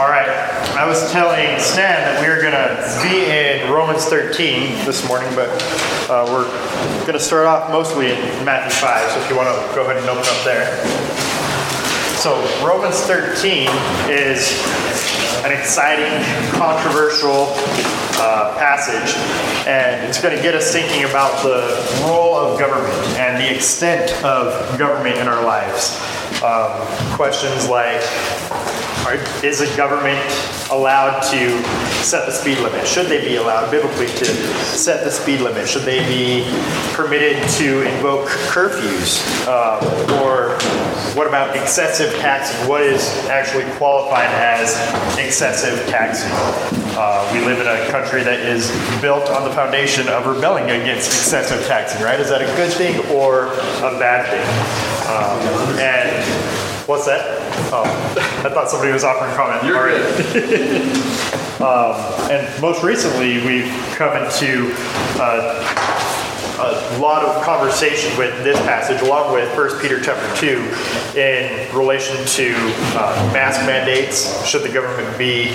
All right, I was telling Stan that we were going to be in Romans 13 this morning, but uh, we're going to start off mostly in Matthew 5. So if you want to go ahead and open up there. So Romans 13 is an exciting, controversial uh, passage, and it's going to get us thinking about the role of government and the extent of government in our lives. Um, questions like is a government allowed to set the speed limit? Should they be allowed biblically to set the speed limit? Should they be permitted to invoke curfews? Uh, or what about excessive taxing? What is actually qualified as excessive taxing? Uh, we live in a country that is built on the foundation of rebelling against excessive taxing, right? Is that a good thing or a bad thing? Um, and What's that? Oh, I thought somebody was offering comment. You're All right. um, and most recently, we've come into uh, a lot of conversation with this passage, along with 1 Peter chapter 2, in relation to uh, mask mandates. Should the government be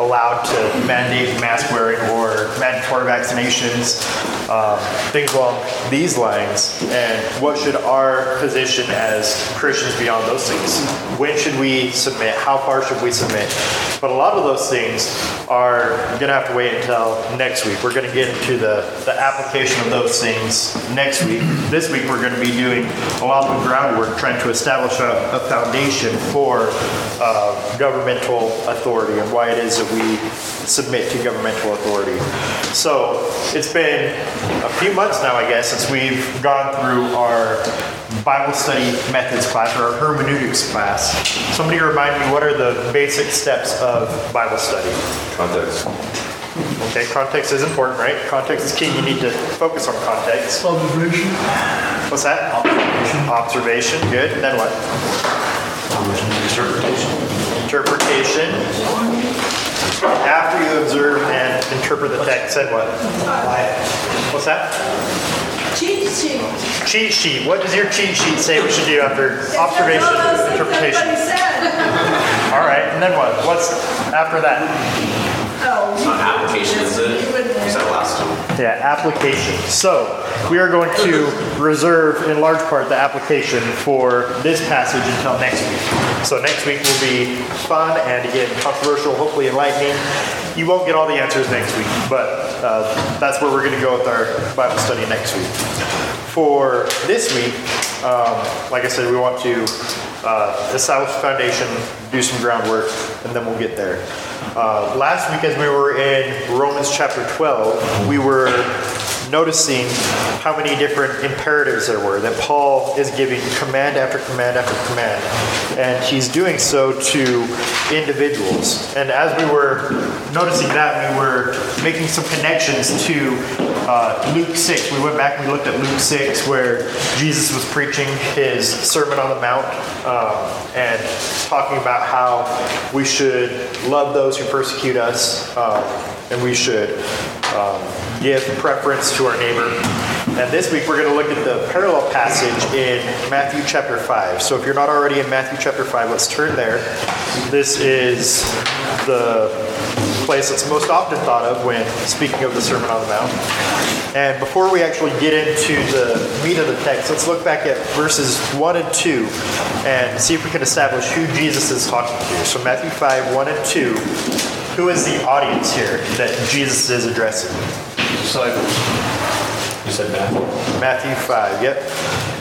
allowed to mandate mask wearing or mandatory vaccinations? Um, things along these lines. And what should our position as Christians be on those things? When should we submit? How far should we submit? But a lot of those things are going to have to wait until next week. We're going to get into the, the application of those things things next week. This week, we're going to be doing a lot of groundwork trying to establish a, a foundation for uh, governmental authority and why it is that we submit to governmental authority. So it's been a few months now, I guess, since we've gone through our Bible study methods class or our hermeneutics class. Somebody remind me what are the basic steps of Bible study? Context. Okay, context is important, right? Context is key. You need to focus on context. Observation. What's that? Observation. Observation. Good. Then what? Interpretation. Interpretation. After you observe and interpret the text, then what? What's that? Cheat sheet. Cheat sheet. What does your cheat sheet say we should do after observation, interpretation? All right, and then what? What's after that? Oh, application is it? You said last time. Yeah, application. So we are going to reserve, in large part, the application for this passage until next week. So next week will be fun and again controversial, hopefully enlightening. You won't get all the answers next week, but uh, that's where we're going to go with our Bible study next week. For this week, um, like I said, we want to uh, establish a foundation, do some groundwork, and then we'll get there. Uh, last week, as we were in Romans chapter 12, we were noticing how many different imperatives there were that Paul is giving command after command after command. And he's doing so to individuals. And as we were noticing that, we were making some connections to uh, Luke 6. We went back and we looked at Luke 6, where Jesus was preaching his Sermon on the Mount um, and talking about how we should love those who persecute us um, and we should um, give preference to our neighbor. And this week we're going to look at the parallel passage in Matthew chapter 5. So if you're not already in Matthew chapter 5, let's turn there. This is the place that's most often thought of when speaking of the Sermon on the Mount. And before we actually get into the meat of the text, let's look back at verses 1 and 2 and see if we can establish who Jesus is talking to. So Matthew 5, 1 and 2. Who is the audience here that Jesus is addressing? Disciples. You said Matthew. Matthew 5, yep.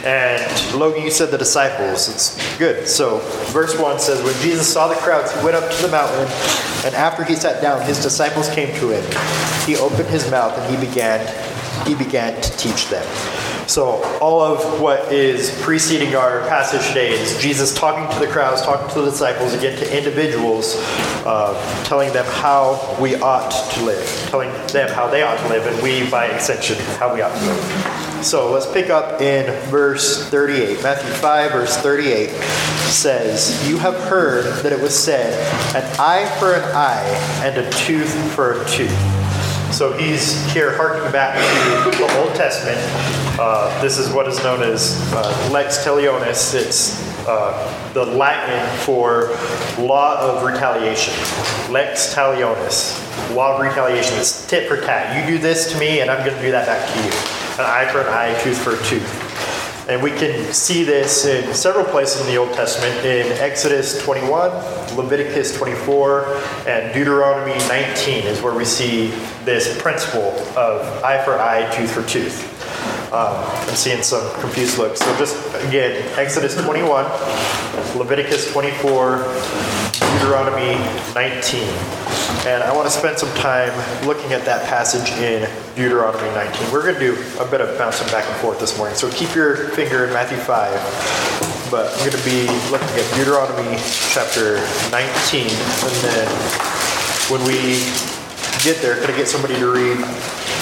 And Logan, you said the disciples. It's good. So, verse 1 says, When Jesus saw the crowds, he went up to the mountain, and after he sat down, his disciples came to him. He opened his mouth, and he began, he began to teach them. So, all of what is preceding our passage today is Jesus talking to the crowds, talking to the disciples, again to individuals, uh, telling them how we ought to live, telling them how they ought to live, and we, by extension, how we ought to live. So, let's pick up in verse 38. Matthew 5, verse 38 says, You have heard that it was said, an eye for an eye and a tooth for a tooth. So he's here harking back to the Old Testament. Uh, this is what is known as uh, lex talionis. It's uh, the Latin for law of retaliation. Lex talionis, law of retaliation. It's tit for tat. You do this to me, and I'm going to do that back to you. An eye for an eye, tooth for a tooth. And we can see this in several places in the Old Testament in Exodus 21, Leviticus 24, and Deuteronomy 19 is where we see this principle of eye for eye, tooth for tooth. Um, I'm seeing some confused looks. So just again, Exodus 21, Leviticus 24, Deuteronomy 19. And I want to spend some time looking at that passage in Deuteronomy 19. We're going to do a bit of bouncing back and forth this morning. So keep your finger in Matthew 5. But I'm going to be looking at Deuteronomy chapter 19. And then when we get there, could I get somebody to read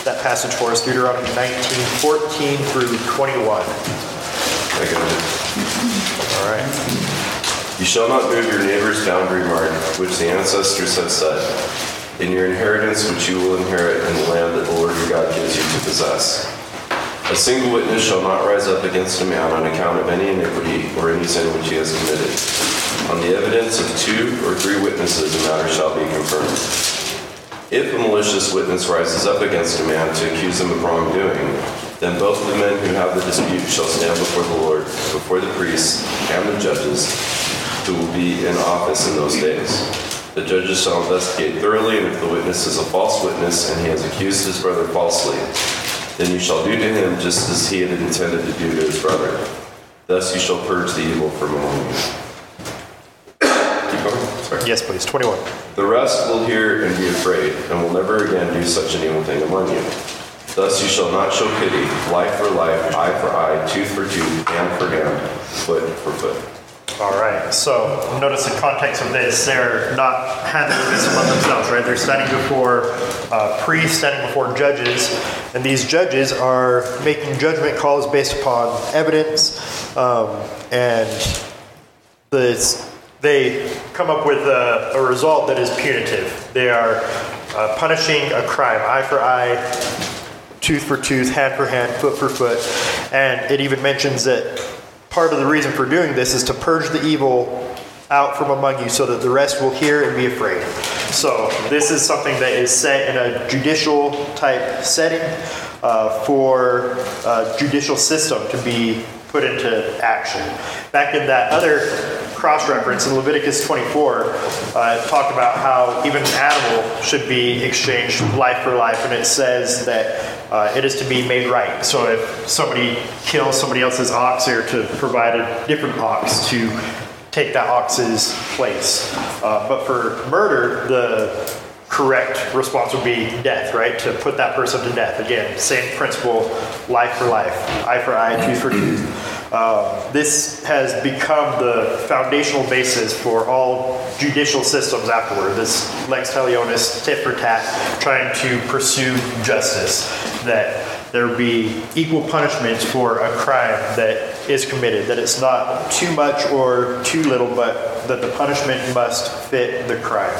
that passage for us? Deuteronomy 19, 14 through 21. I got it. All right. You shall not move your neighbor's boundary mark, which the ancestors have set, in your inheritance which you will inherit in the land that the Lord your God gives you to possess. A single witness shall not rise up against a man on account of any iniquity or any sin which he has committed. On the evidence of two or three witnesses, a matter shall be confirmed. If a malicious witness rises up against a man to accuse him of wrongdoing, then both the men who have the dispute shall stand before the Lord, before the priests and the judges who will be in office in those days. The judges shall investigate thoroughly, and if the witness is a false witness and he has accused his brother falsely, then you shall do to him just as he had intended to do to his brother. Thus you shall purge the evil from among you. Keep going. Sorry. Yes, please. 21. The rest will hear and be afraid, and will never again do such an evil thing among you. Thus you shall not show pity, life for life, eye for eye, tooth for tooth, hand for hand, foot for foot. All right. So notice the context of this. They're not handling this among themselves, right? They're standing before uh, priests, standing before judges, and these judges are making judgment calls based upon evidence, um, and the, they come up with a, a result that is punitive. They are uh, punishing a crime, eye for eye, tooth for tooth, hand for hand, foot for foot. And it even mentions that part of the reason for doing this is to purge the evil out from among you so that the rest will hear and be afraid. So, this is something that is set in a judicial type setting uh, for a judicial system to be put into action. Back in that other cross reference in Leviticus 24, uh, talked about how even an animal should be exchanged life for life, and it says that uh, it is to be made right. So if somebody kills somebody else's ox, they're to provide a different ox to take that ox's place. Uh, but for murder, the correct response would be death, right? To put that person to death. Again, same principle, life for life, eye for eye, tooth for tooth. Um, this has become the foundational basis for all judicial systems afterward. This lex talionis, tit for tat, trying to pursue justice. That there be equal punishments for a crime that is committed. That it's not too much or too little, but that the punishment must fit the crime.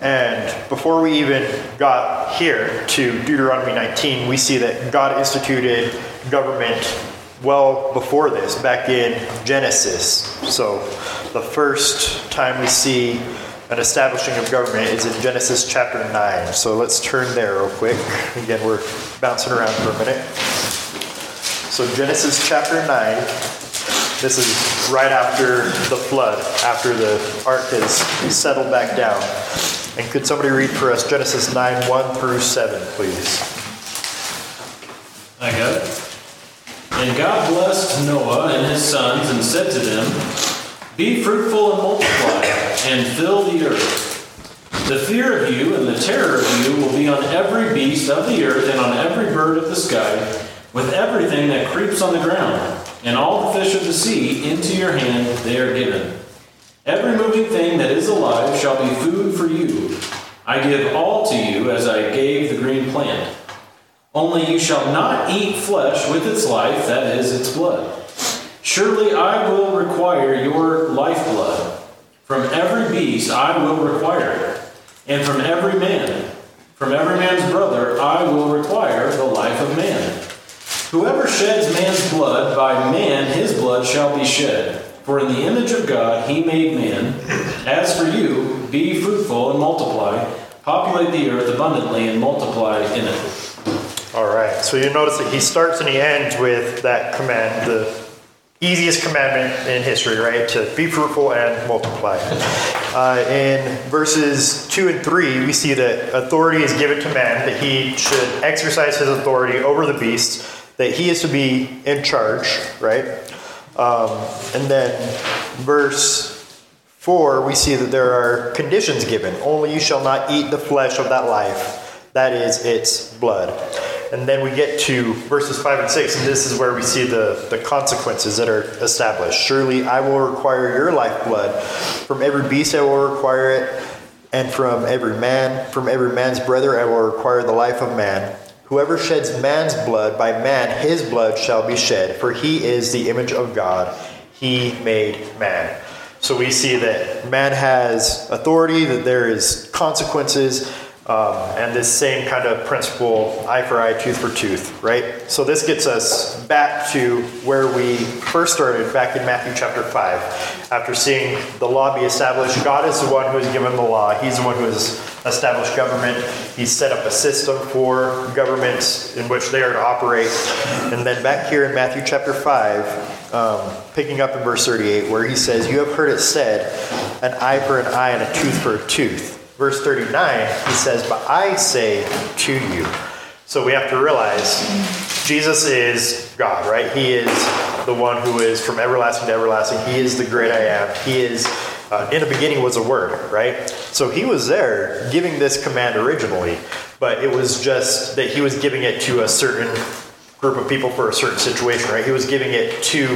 And before we even got here to Deuteronomy 19, we see that God instituted government well before this, back in Genesis. So the first time we see an establishing of government is in Genesis chapter 9. So let's turn there real quick. Again, we're bouncing around for a minute. So Genesis chapter 9. This is right after the flood, after the ark has settled back down. And could somebody read for us Genesis 9 1 through 7, please? I got it. And God blessed Noah and his sons and said to them, Be fruitful and multiply, and fill the earth. The fear of you and the terror of you will be on every beast of the earth and on every bird of the sky, with everything that creeps on the ground, and all the fish of the sea into your hand they are given. Every moving thing that is alive shall be food for you. I give all to you as I gave the green plant. Only you shall not eat flesh with its life, that is, its blood. Surely I will require your lifeblood. From every beast I will require it, and from every man. From every man's brother I will require the life of man. Whoever sheds man's blood, by man his blood shall be shed. For in the image of God he made man. As for you, be fruitful and multiply, populate the earth abundantly and multiply in it. All right. So you notice that he starts and he ends with that command, the easiest commandment in history, right? To be fruitful and multiply. Uh, in verses 2 and 3, we see that authority is given to man, that he should exercise his authority over the beasts, that he is to be in charge, right? Um, and then verse 4, we see that there are conditions given. Only you shall not eat the flesh of that life, that is its blood. And then we get to verses 5 and 6, and this is where we see the, the consequences that are established. Surely I will require your lifeblood. From every beast I will require it, and from every man, from every man's brother I will require the life of man. Whoever sheds man's blood, by man his blood shall be shed, for he is the image of God. He made man. So we see that man has authority, that there is consequences, um, and this same kind of principle, eye for eye, tooth for tooth, right? So this gets us back to where we first started back in Matthew chapter 5. After seeing the law be established, God is the one who has given the law. He's the one who has established government. He's set up a system for governments in which they are to operate. And then back here in Matthew chapter 5, um, picking up in verse 38, where he says, You have heard it said, an eye for an eye and a tooth for a tooth verse 39, he says, But I say to you. So we have to realize Jesus is God, right? He is the one who is from everlasting to everlasting. He is the great I am. He is, uh, in the beginning was a word, right? So he was there giving this command originally, but it was just that he was giving it to a certain group of people for a certain situation, right? He was giving it to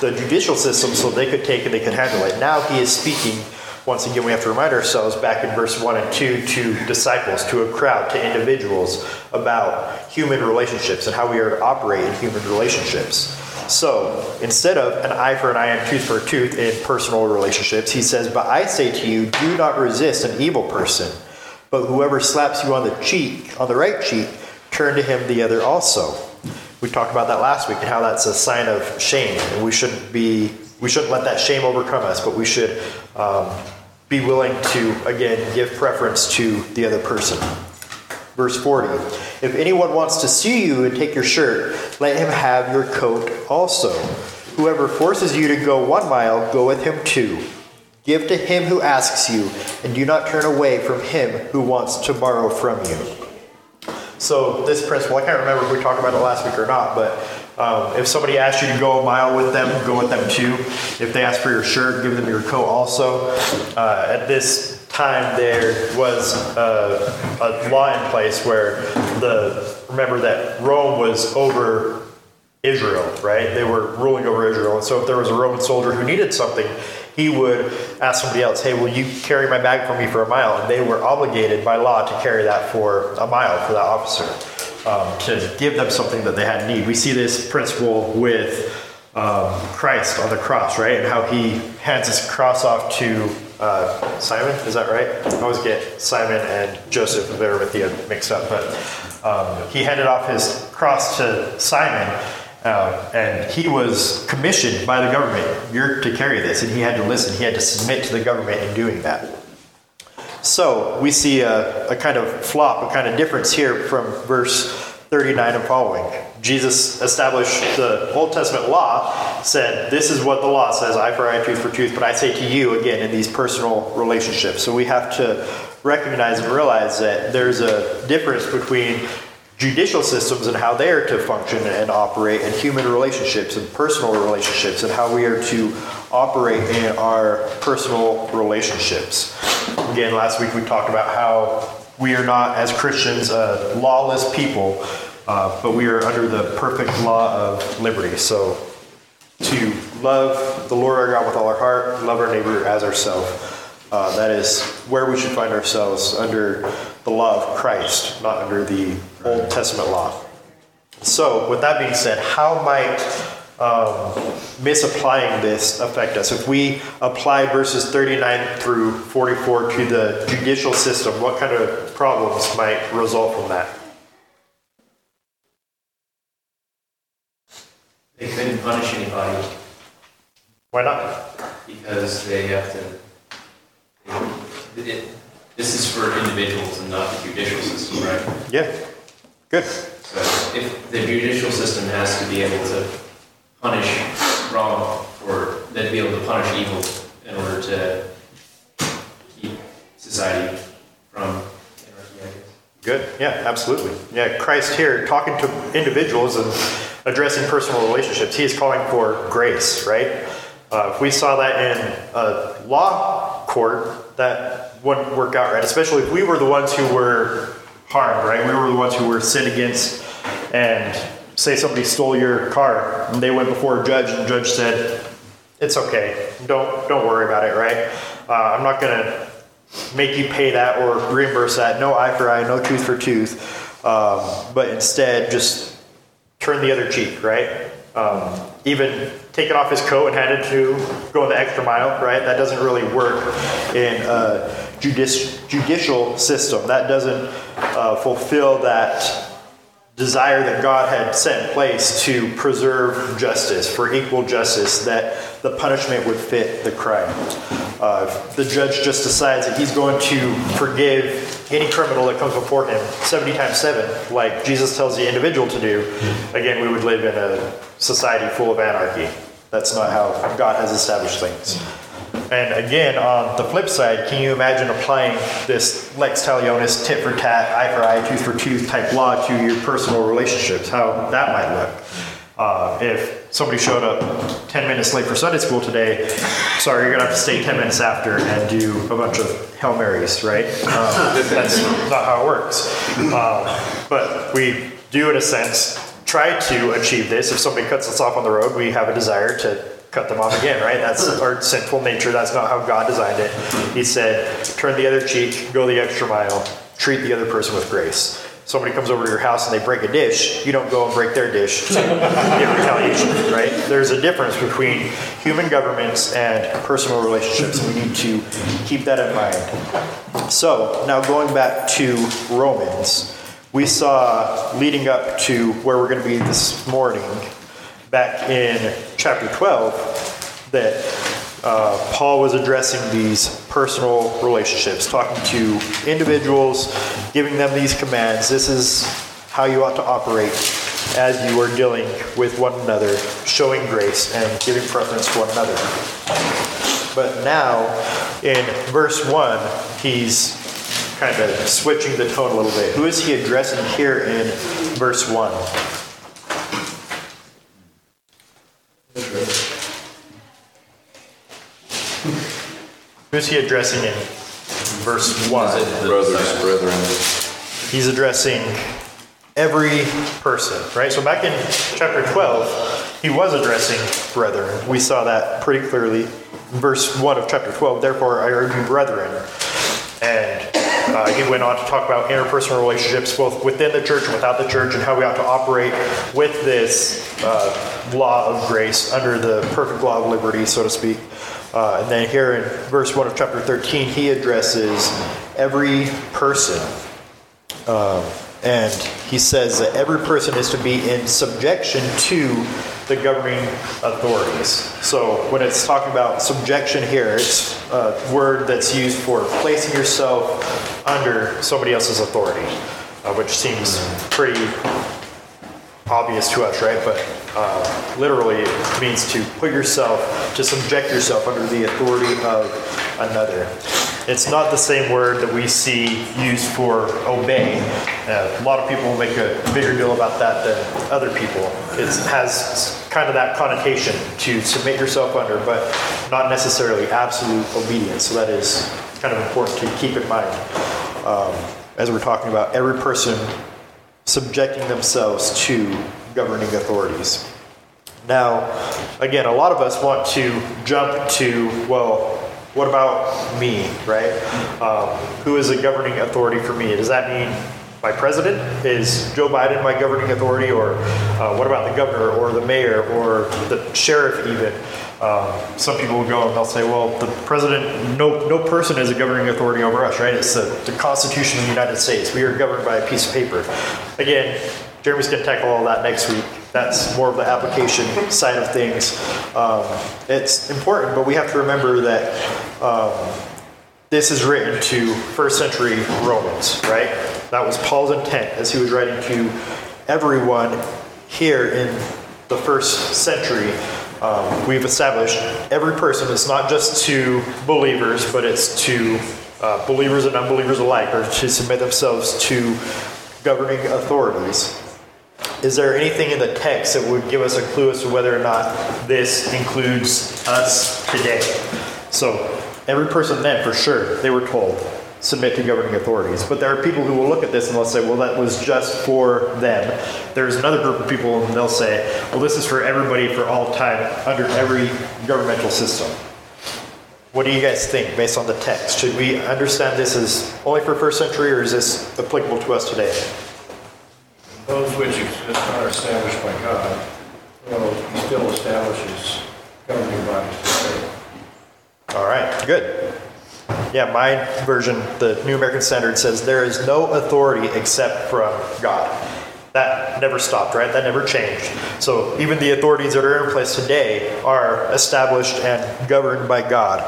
the judicial system so they could take it, they could handle it. Now he is speaking once again, we have to remind ourselves back in verse 1 and 2 to disciples, to a crowd, to individuals about human relationships and how we are to operate in human relationships. So instead of an eye for an eye and tooth for a tooth in personal relationships, he says, But I say to you, do not resist an evil person, but whoever slaps you on the cheek, on the right cheek, turn to him the other also. We talked about that last week and how that's a sign of shame, and we shouldn't be we shouldn't let that shame overcome us, but we should um, be willing to, again, give preference to the other person. Verse 40 If anyone wants to sue you and take your shirt, let him have your coat also. Whoever forces you to go one mile, go with him two. Give to him who asks you, and do not turn away from him who wants to borrow from you. So, this principle, I can't remember if we talked about it last week or not, but um, if somebody asks you to go a mile with them, go with them too. If they ask for your shirt, give them your coat also. Uh, at this time, there was a, a law in place where the remember that Rome was over Israel, right? They were ruling over Israel. And so if there was a Roman soldier who needed something, he would ask somebody else, hey, will you carry my bag for me for a mile? And they were obligated by law to carry that for a mile for that officer um, to give them something that they had need. We see this principle with um, Christ on the cross, right? And how he hands his cross off to uh, Simon, is that right? I always get Simon and Joseph of Arimathea mixed up, but um, he handed off his cross to Simon, uh, and he was commissioned by the government. You're to carry this, and he had to listen. He had to submit to the government in doing that. So we see a, a, kind of flop, a kind of difference here from verse 39 and following. Jesus established the Old Testament law, said, This is what the law says, eye for eye, tooth for tooth. But I say to you, again, in these personal relationships. So we have to recognize and realize that there's a difference between judicial systems and how they are to function and operate, and human relationships and personal relationships, and how we are to operate in our personal relationships. Again, last week we talked about how we are not, as Christians, a lawless people, uh, but we are under the perfect law of liberty. So, to love the Lord our God with all our heart, love our neighbor as ourselves. Uh, that is where we should find ourselves under the law of Christ, not under the Old Testament law. So, with that being said, how might um, misapplying this affect us? If we apply verses 39 through 44 to the judicial system, what kind of problems might result from that? They couldn't punish anybody Why not? because they have to. it- This is for individuals and not the judicial system, right? Yeah, good. So if the judicial system has to be able to punish wrong or then be able to punish evil in order to keep society from. Good. Yeah, absolutely. Yeah, Christ here talking to individuals and addressing personal relationships. He is calling for grace, right? Uh, if we saw that in a law court, that wouldn't work out right. Especially if we were the ones who were harmed, right? We were the ones who were sinned against, and say somebody stole your car, and they went before a judge, and the judge said, "It's okay. Don't don't worry about it, right? Uh, I'm not gonna." make you pay that or reimburse that. No eye for eye, no tooth for tooth. Um, but instead, just turn the other cheek, right? Um, even taking off his coat and having to go the extra mile, right? That doesn't really work in a judici- judicial system. That doesn't uh, fulfill that desire that God had set in place to preserve justice, for equal justice, that the punishment would fit the crime. Uh, the judge just decides that he's going to forgive any criminal that comes before him 70 times 7, like Jesus tells the individual to do, again, we would live in a society full of anarchy. That's not how God has established things. And again, on the flip side, can you imagine applying this lex talionis, tit for tat, eye for eye, tooth for tooth type law to your personal relationships? How that might look. Uh, if somebody showed up 10 minutes late for Sunday school today, sorry, you're gonna have to stay 10 minutes after and do a bunch of Hail Marys, right? Um, that's not how it works. Um, but we do, in a sense, try to achieve this. If somebody cuts us off on the road, we have a desire to cut them off again, right? That's our sinful nature. That's not how God designed it. He said, turn the other cheek, go the extra mile, treat the other person with grace. Somebody comes over to your house and they break a dish, you don't go and break their dish to retaliation, right? There's a difference between human governments and personal relationships, and we need to keep that in mind. So, now going back to Romans, we saw leading up to where we're going to be this morning, back in chapter 12, that uh, Paul was addressing these personal relationships, talking to individuals, giving them these commands. This is how you ought to operate as you are dealing with one another, showing grace and giving preference to one another. But now, in verse 1, he's kind of switching the tone a little bit. Who is he addressing here in verse 1? Who's he addressing in verse 1? Brothers, brethren. He's addressing every person, right? So back in chapter 12, he was addressing brethren. We saw that pretty clearly. Verse 1 of chapter 12, therefore I urge you, brethren. And uh, he went on to talk about interpersonal relationships, both within the church and without the church, and how we ought to operate with this uh, law of grace under the perfect law of liberty, so to speak. Uh, and then here in verse 1 of chapter 13, he addresses every person. Um, and he says that every person is to be in subjection to the governing authorities. So when it's talking about subjection here, it's a word that's used for placing yourself under somebody else's authority, uh, which seems pretty obvious to us, right? But uh, literally, it means to put yourself, to subject yourself under the authority of another. It's not the same word that we see used for obey. Uh, a lot of people make a bigger deal about that than other people. It has kind of that connotation to submit yourself under, but not necessarily absolute obedience. So that is kind of important to keep in mind um, as we're talking about every person subjecting themselves to governing authorities. Now, again, a lot of us want to jump to, well, what about me, right? Um, who is a governing authority for me? Does that mean my president? Is Joe Biden my governing authority? Or uh, what about the governor or the mayor or the sheriff even? Um, some people will go and they'll say, well, the president, no, no person is a governing authority over us, right? It's the, the Constitution of the United States. We are governed by a piece of paper. Again, Jeremy's going to tackle all that next week. That's more of the application side of things. Um, it's important, but we have to remember that um, this is written to first century Romans, right? That was Paul's intent as he was writing to everyone here in the first century. Um, we've established every person is not just to believers, but it's to uh, believers and unbelievers alike, or to submit themselves to governing authorities. Is there anything in the text that would give us a clue as to whether or not this includes us today? So, every person then, for sure, they were told, submit to governing authorities. But there are people who will look at this and they'll say, well, that was just for them. There's another group of people and they'll say, well, this is for everybody for all time under every governmental system. What do you guys think based on the text? Should we understand this as only for first century or is this applicable to us today? Those which exist are established by God, well, he still establishes governing bodies today. All right, good. Yeah, my version, the New American Standard says there is no authority except from God. That never stopped, right? That never changed. So even the authorities that are in place today are established and governed by God.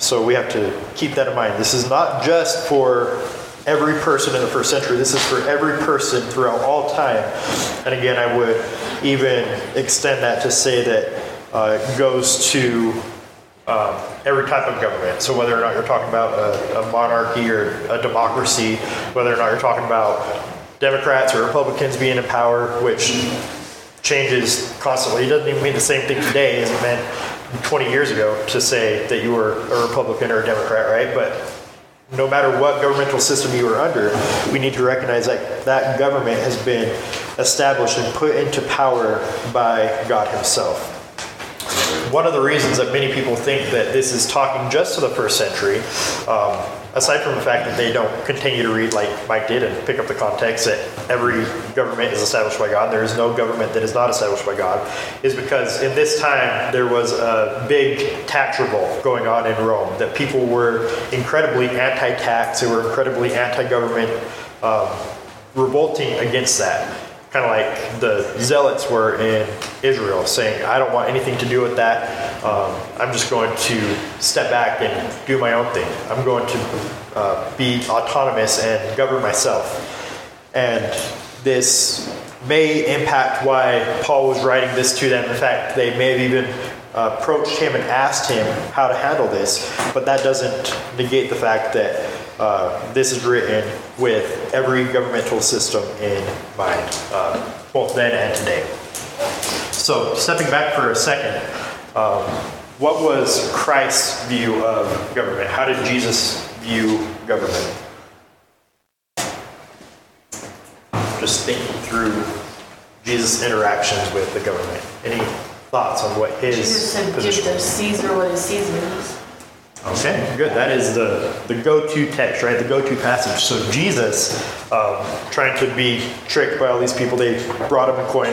So we have to keep that in mind. This is not just for every person in the first century, this is for every person throughout all time. And again, I would even extend that to say that uh, it goes to um, every type of government. So whether or not you're talking about a, a monarchy or a democracy, whether or not you're talking about Democrats or Republicans being in power, which changes constantly. It doesn't even mean the same thing today as it meant 20 years ago to say that you were a Republican or a Democrat, right? But no matter what governmental system you are under, we need to recognize that that government has been established and put into power by God Himself one of the reasons that many people think that this is talking just to the first century, um, aside from the fact that they don't continue to read like Mike did and pick up the context that every government is established by God, there is no government that is not established by God, is because in this time there was a big tax revolt going on in Rome, that people were incredibly anti tax, they were incredibly anti government, um, revolting against that kind of like the zealots were in Israel, saying, I don't want anything to do with that. Um, I'm just going to step back and do my own thing. I'm going to uh, be autonomous and govern myself. And this may impact why Paul was writing this to them. In fact, they may have even approached him and asked him how to handle this, but that doesn't negate the fact that uh, this is written with every governmental system in mind, uh, both then and today. So, stepping back for a second, um, what was Christ's view of government? How did Jesus view government? Just thinking through Jesus' interactions with the government. Any thoughts on what his Jesus said, give to? Caesar what is Caesar's. Okay, good. That is the, the go-to text, right? The go-to passage. So Jesus, um, trying to be tricked by all these people, they brought him a coin.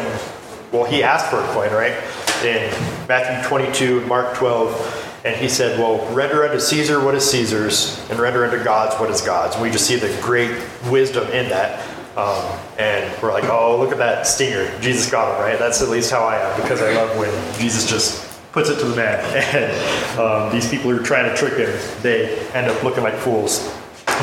Well, he asked for a coin, right? In Matthew 22, Mark 12, and he said, "Well, render unto Caesar what is Caesar's, and render unto God's what is God's." And we just see the great wisdom in that. Um, and we're like, "Oh, look at that stinger! Jesus got him, right?" That's at least how I am because I love when Jesus just puts it to the man. And um, these people who are trying to trick him, they end up looking like fools.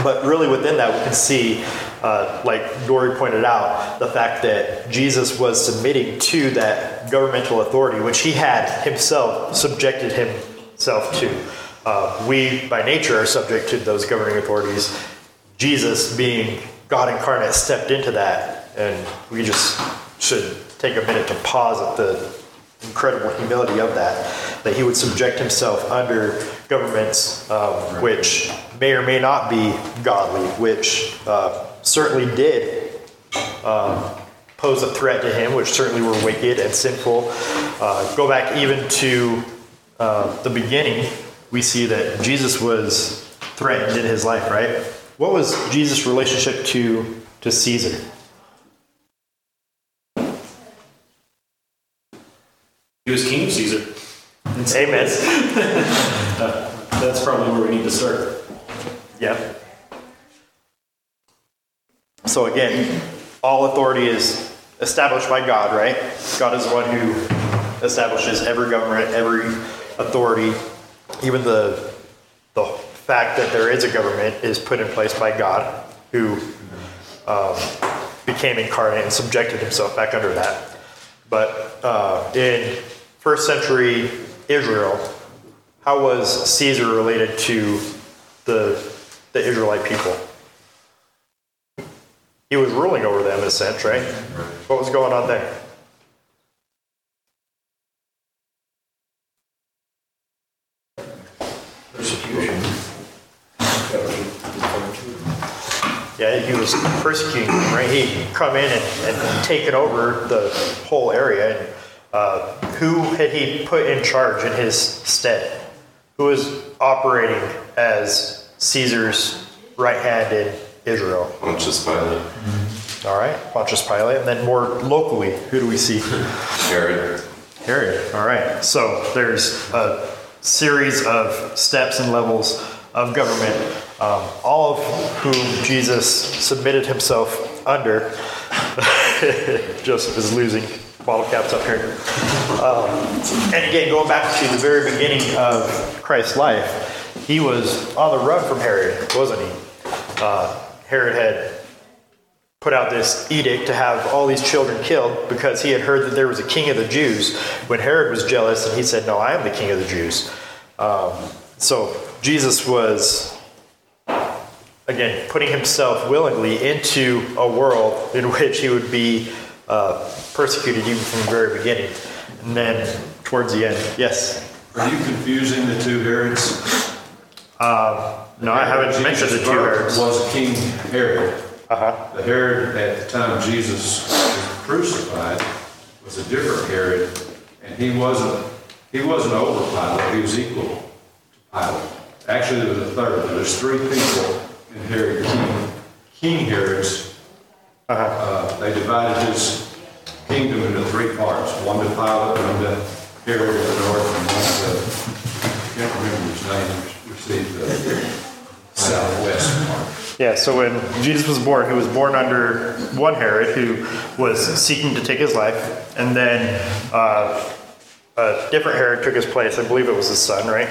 But really, within that, we can see, uh, like Dory pointed out, the fact that Jesus was submitting to that governmental authority, which he had himself subjected himself to. Uh, we, by nature, are subject to those governing authorities. Jesus, being God incarnate, stepped into that, and we just should take a minute to pause at the incredible humility of that, that he would subject himself under governments um, which may or may not be godly, which uh, certainly did um, pose a threat to him, which certainly were wicked and sinful. Uh, go back even to uh, the beginning, we see that Jesus was threatened in his life, right? What was Jesus' relationship to, to to Caesar. He was king of Caesar. Amen. That's probably where we need to start. Yep. So again, all authority is established by God, right? God is the one who establishes every government, every authority. Even the the fact that there is a government is put in place by God, who um, became incarnate and subjected himself back under that. But uh, in first century Israel, how was Caesar related to the the Israelite people? He was ruling over them in a sense, right? What was going on there? Persecution. That was referred to. Yeah, he was persecuting them, right? He'd come in and, and taken over the whole area. Uh, who had he put in charge in his stead? Who was operating as Caesar's right hand in Israel? Pontius Pilate, All right, Pontius Pilate. And then more locally, who do we see? Herod, Herod. All right. So there's a series of steps and levels of government, um, all of whom Jesus submitted himself under. Joseph is losing bottle caps up here. Um, and again, going back to the very beginning of Christ's life, he was on the run from Herod, wasn't he? Uh, Herod had put out this edict to have all these children killed because he had heard that there was a king of the Jews. When Herod was jealous, and he said, "No, I am the king of the Jews." Um, so Jesus was again putting himself willingly into a world in which he would be uh, persecuted even from the very beginning, and then towards the end, yes. Are you confusing the two Herods? No, I haven't mentioned the Jesus' two Herods. Was King Herod. Uh-huh. The Herod at the time Jesus was crucified was a different Herod, and he wasn't, he wasn't over Pilate, he was equal to Pilate. Actually, there was a third, There's three people in Herod, King, King Herod's. Uh, They divided his kingdom into three parts, one to Pilate, one to Herod in the north, and one to, I can't remember his name, you received the southwest part. Yeah, so when Jesus was born, he was born under one Herod who was seeking to take his life, and then uh, a different Herod took his place. I believe it was his son, right?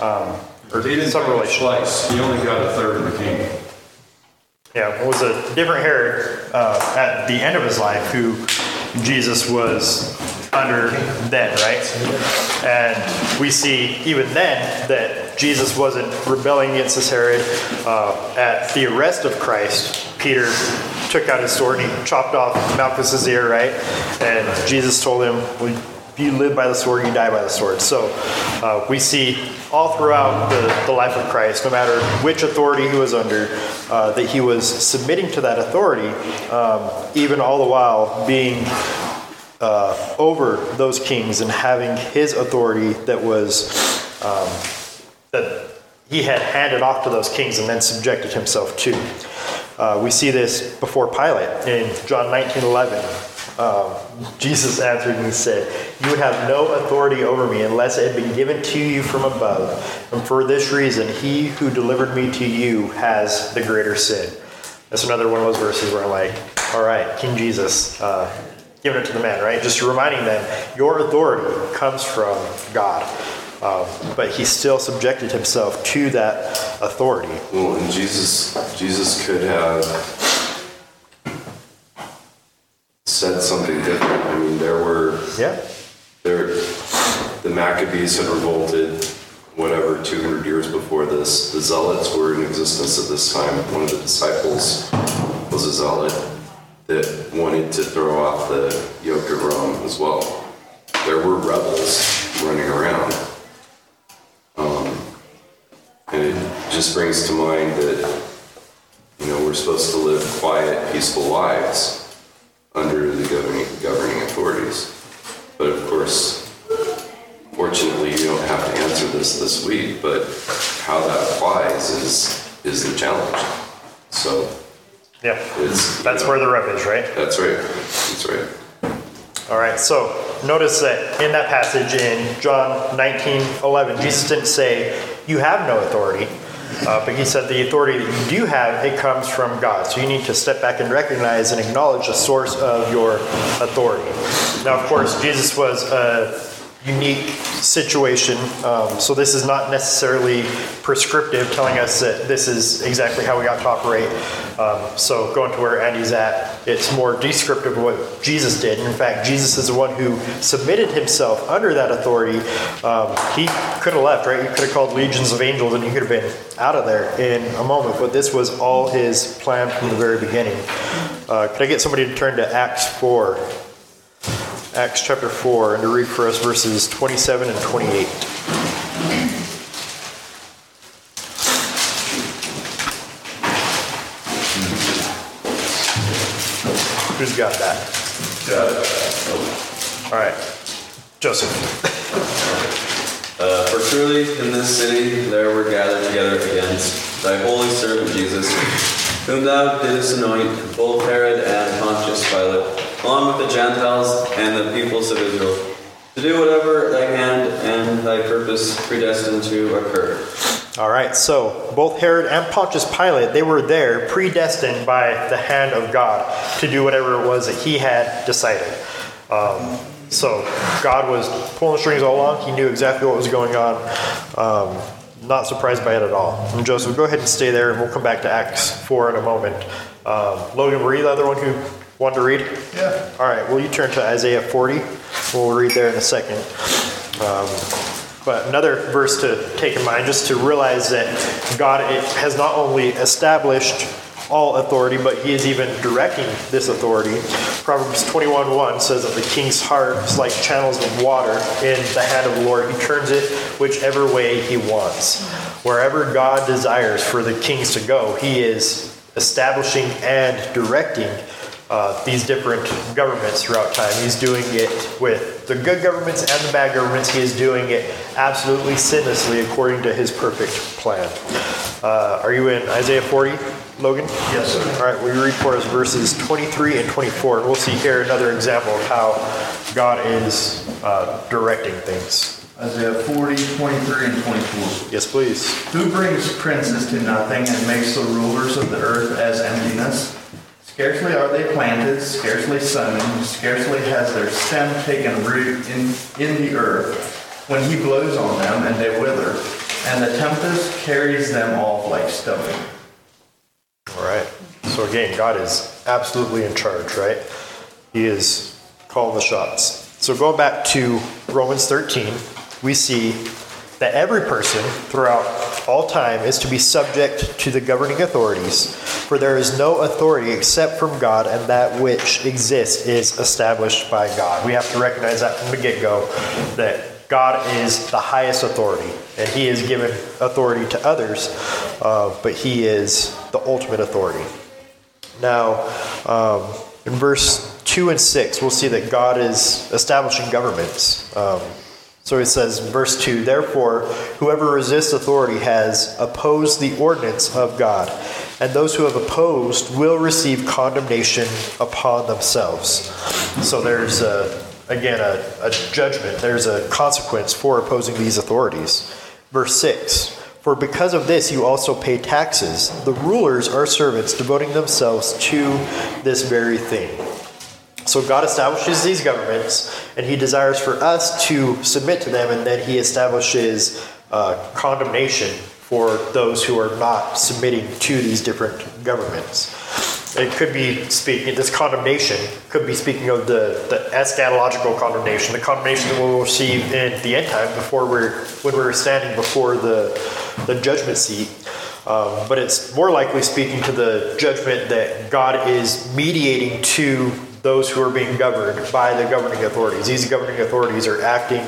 Um, or He didn't some relation. place. He only got a third of the kingdom. Yeah, it was a different Herod uh, at the end of his life who Jesus was under then, right? And we see even then that Jesus wasn't rebelling against this Herod. Uh, at the arrest of Christ, Peter took out his sword and he chopped off Malchus's ear, right? And Jesus told him, well, you live by the sword, you die by the sword. So uh, we see all throughout the, the life of Christ, no matter which authority he was under, uh, that he was submitting to that authority, um, even all the while being uh, over those kings and having his authority that was um, that he had handed off to those kings and then subjected himself to. Uh, we see this before Pilate in John 19 11. Um, Jesus answered and said, You have no authority over me unless it had been given to you from above. And for this reason, he who delivered me to you has the greater sin. That's another one of those verses where I'm like, All right, King Jesus, uh, giving it to the man, right? Just reminding them, Your authority comes from God. Um, but he still subjected himself to that authority. Well, and Jesus, Jesus could have said something different. I mean, there were Yeah. there, the Maccabees had revolted, whatever, 200 years before this. The Zealots were in existence at this time. One of the disciples was a Zealot that wanted to throw off the yoke of Rome as well. There were rebels running around. Um, and it just brings to mind that, you know, we're supposed to live quiet, peaceful lives under the governing, governing authorities. But of course, fortunately, you don't have to answer this this week, but how that applies is, is the challenge. So, Yeah, you that's know, where the rub is, right? That's right. That's right. All right, so notice that in that passage in John 19 11, Jesus didn't say, You have no authority, uh, but he said, The authority that you do have, it comes from God. So you need to step back and recognize and acknowledge the source of your authority. Now, of course, Jesus was a unique situation, um, so this is not necessarily prescriptive, telling us that this is exactly how we got to operate. Um, so going to where Andy's at, it's more descriptive of what Jesus did. And in fact, Jesus is the one who submitted himself under that authority. Um, he could have left, right? He could have called legions of angels and he could have been out of there in a moment. But this was all his plan from the very beginning. Uh, could I get somebody to turn to Acts 4? Acts chapter 4, and to read for us verses 27 and 28. Who's got that? All right. Joseph. Uh, for truly in this city there were gathered together against thy holy servant Jesus, whom thou didst anoint, both Herod and Pontius Pilate, along with the Gentiles and the peoples of Israel, to do whatever thy hand and thy purpose predestined to occur. All right, so both Herod and Pontius Pilate, they were there predestined by the hand of God to do whatever it was that he had decided. Um, so God was pulling the strings all along. He knew exactly what was going on. Um, not surprised by it at all. And Joseph, go ahead and stay there, and we'll come back to Acts 4 in a moment. Um, Logan, were you the other one who wanted to read? Yeah. All right, will you turn to Isaiah 40? We'll read there in a second. Um, but another verse to take in mind, just to realize that God has not only established all authority, but He is even directing this authority. Proverbs 21:1 says that the king's heart is like channels of water in the hand of the Lord. He turns it whichever way He wants. Wherever God desires for the kings to go, He is establishing and directing uh, these different governments throughout time. He's doing it with the good governments and the bad governments. He is doing it absolutely sinlessly according to his perfect plan. Uh, are you in Isaiah 40, Logan? Yes, sir. All right, we read for us verses 23 and 24. We'll see here another example of how God is uh, directing things. Isaiah 40, 23, and 24. Yes, please. Who brings princes to nothing and makes the rulers of the earth as emptiness? Scarcely are they planted, scarcely sown, scarcely has their stem taken root in, in the earth, when he blows on them and they wither, and the tempest carries them off like stubble. All right. So again, God is absolutely in charge, right? He is calling the shots. So going back to Romans 13, we see that every person throughout all time is to be subject to the governing authorities, for there is no authority except from God, and that which exists is established by God. We have to recognize that from the get go that God is the highest authority, and He has given authority to others, uh, but He is the ultimate authority. Now, um, in verse 2 and 6, we'll see that God is establishing governments. Um, so it says verse 2 Therefore, whoever resists authority has opposed the ordinance of God, and those who have opposed will receive condemnation upon themselves. So there's, a, again, a, a judgment, there's a consequence for opposing these authorities. Verse 6 For because of this you also pay taxes. The rulers are servants, devoting themselves to this very thing. So God establishes these governments, and He desires for us to submit to them, and then He establishes uh, condemnation for those who are not submitting to these different governments. It could be speaking, this condemnation could be speaking of the, the eschatological condemnation, the condemnation that we'll receive in the end time before we're, when we're standing before the, the judgment seat. Um, but it's more likely speaking to the judgment that God is mediating to those who are being governed by the governing authorities. These governing authorities are acting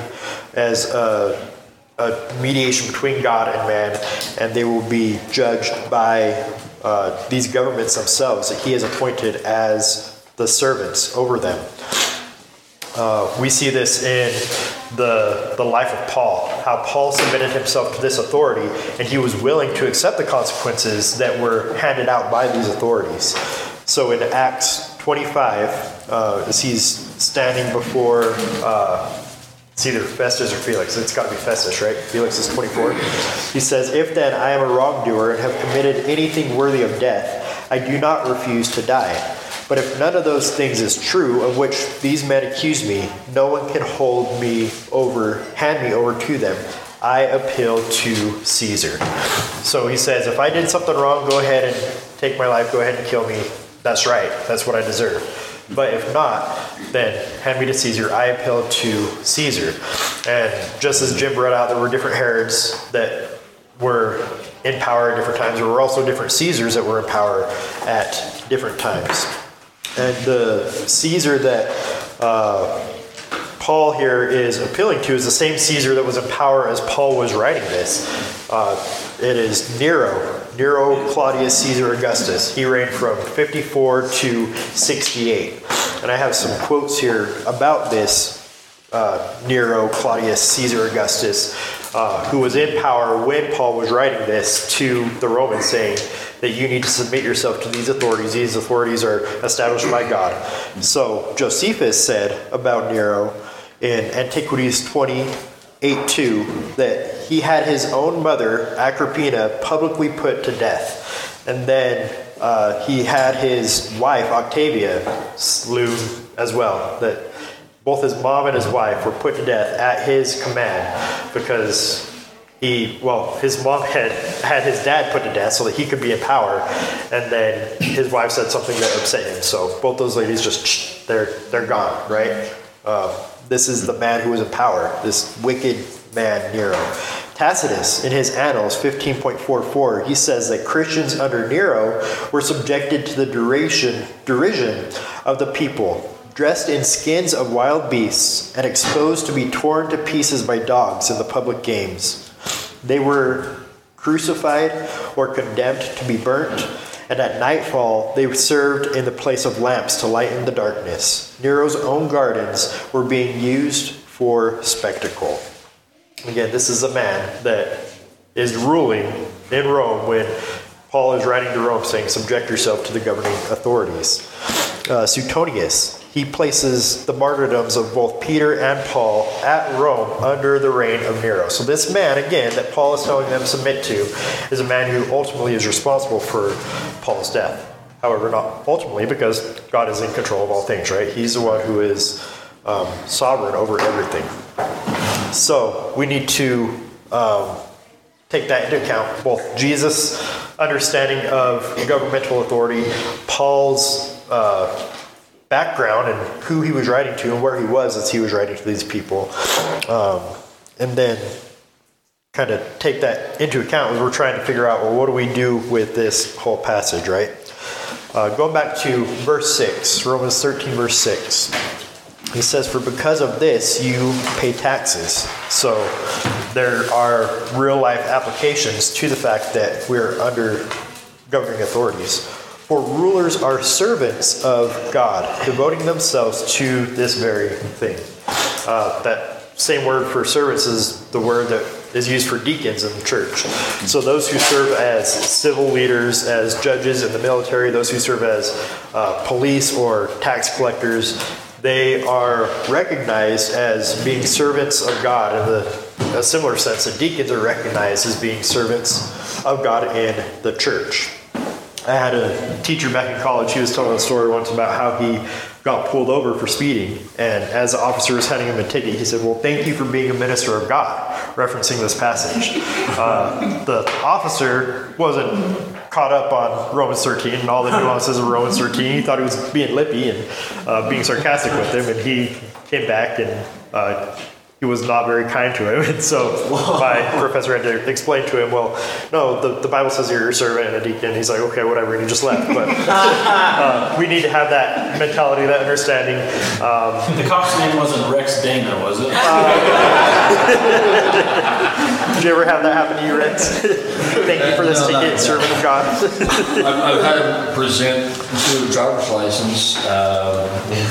as a, a mediation between God and man, and they will be judged by uh, these governments themselves that He has appointed as the servants over them. Uh, we see this in the, the life of Paul, how Paul submitted himself to this authority and he was willing to accept the consequences that were handed out by these authorities. So in Acts 25, uh, as he's standing before, uh, it's either Festus or Felix. It's got to be Festus, right? Felix is 24. He says, If then I am a wrongdoer and have committed anything worthy of death, I do not refuse to die. But if none of those things is true, of which these men accuse me, no one can hold me over, hand me over to them. I appeal to Caesar. So he says, if I did something wrong, go ahead and take my life, go ahead and kill me. That's right. That's what I deserve. But if not, then hand me to Caesar. I appeal to Caesar. And just as Jim brought out, there were different Herods that were in power at different times. There were also different Caesars that were in power at different times. And the Caesar that uh, Paul here is appealing to is the same Caesar that was in power as Paul was writing this. Uh, it is Nero, Nero Claudius Caesar Augustus. He reigned from 54 to 68. And I have some quotes here about this uh, Nero Claudius Caesar Augustus, uh, who was in power when Paul was writing this to the Romans, saying that you need to submit yourself to these authorities. These authorities are established by God. So Josephus said about Nero in Antiquities 28 2 that he had his own mother, Agrippina, publicly put to death. And then uh, he had his wife, Octavia, slew as well. That both his mom and his wife were put to death at his command because he well his mom had had his dad put to death so that he could be in power and then his wife said something that upset him so both those ladies just they're they're gone right uh, this is the man who was in power this wicked man nero. Tacitus in his annals 15.44 he says that christians under nero were subjected to the duration derision of the people dressed in skins of wild beasts and exposed to be torn to pieces by dogs in the public games. They were crucified or condemned to be burnt, and at nightfall they served in the place of lamps to lighten the darkness. Nero's own gardens were being used for spectacle. Again, this is a man that is ruling in Rome when Paul is writing to Rome saying, Subject yourself to the governing authorities. Uh, Suetonius, he places the martyrdoms of both Peter and Paul at Rome under the reign of Nero. So, this man, again, that Paul is telling them to submit to, is a man who ultimately is responsible for Paul's death. However, not ultimately, because God is in control of all things, right? He's the one who is um, sovereign over everything. So, we need to um, take that into account both Jesus' understanding of governmental authority, Paul's. Uh, background and who he was writing to and where he was as he was writing to these people. Um, and then kind of take that into account as we're trying to figure out, well, what do we do with this whole passage, right? Uh, going back to verse 6, Romans 13, verse 6. He says, For because of this you pay taxes. So there are real life applications to the fact that we're under governing authorities. For rulers are servants of God, devoting themselves to this very thing. Uh, that same word for servants is the word that is used for deacons in the church. So those who serve as civil leaders, as judges in the military, those who serve as uh, police or tax collectors, they are recognized as being servants of God in the, a similar sense the deacons are recognized as being servants of God in the church. I had a teacher back in college. He was telling a story once about how he got pulled over for speeding, and as the officer was handing him a ticket, he said, "Well, thank you for being a minister of God," referencing this passage. Uh, the officer wasn't caught up on Romans 13 and all the nuances of Romans 13. He thought he was being lippy and uh, being sarcastic with him, and he came back and uh, he was not very kind to him. And so my professor had to explain to him, well, no, the, the Bible says you're a servant and a deacon. He's like, okay, whatever. And he just left. But uh, we need to have that mentality, that understanding. Um, the cop's name wasn't Rex Dana, was it? did you ever have that happen to you, Rex? Thank you for this No, not ticket, yet. servant of God. I've, I've had to present to a driver's license, uh,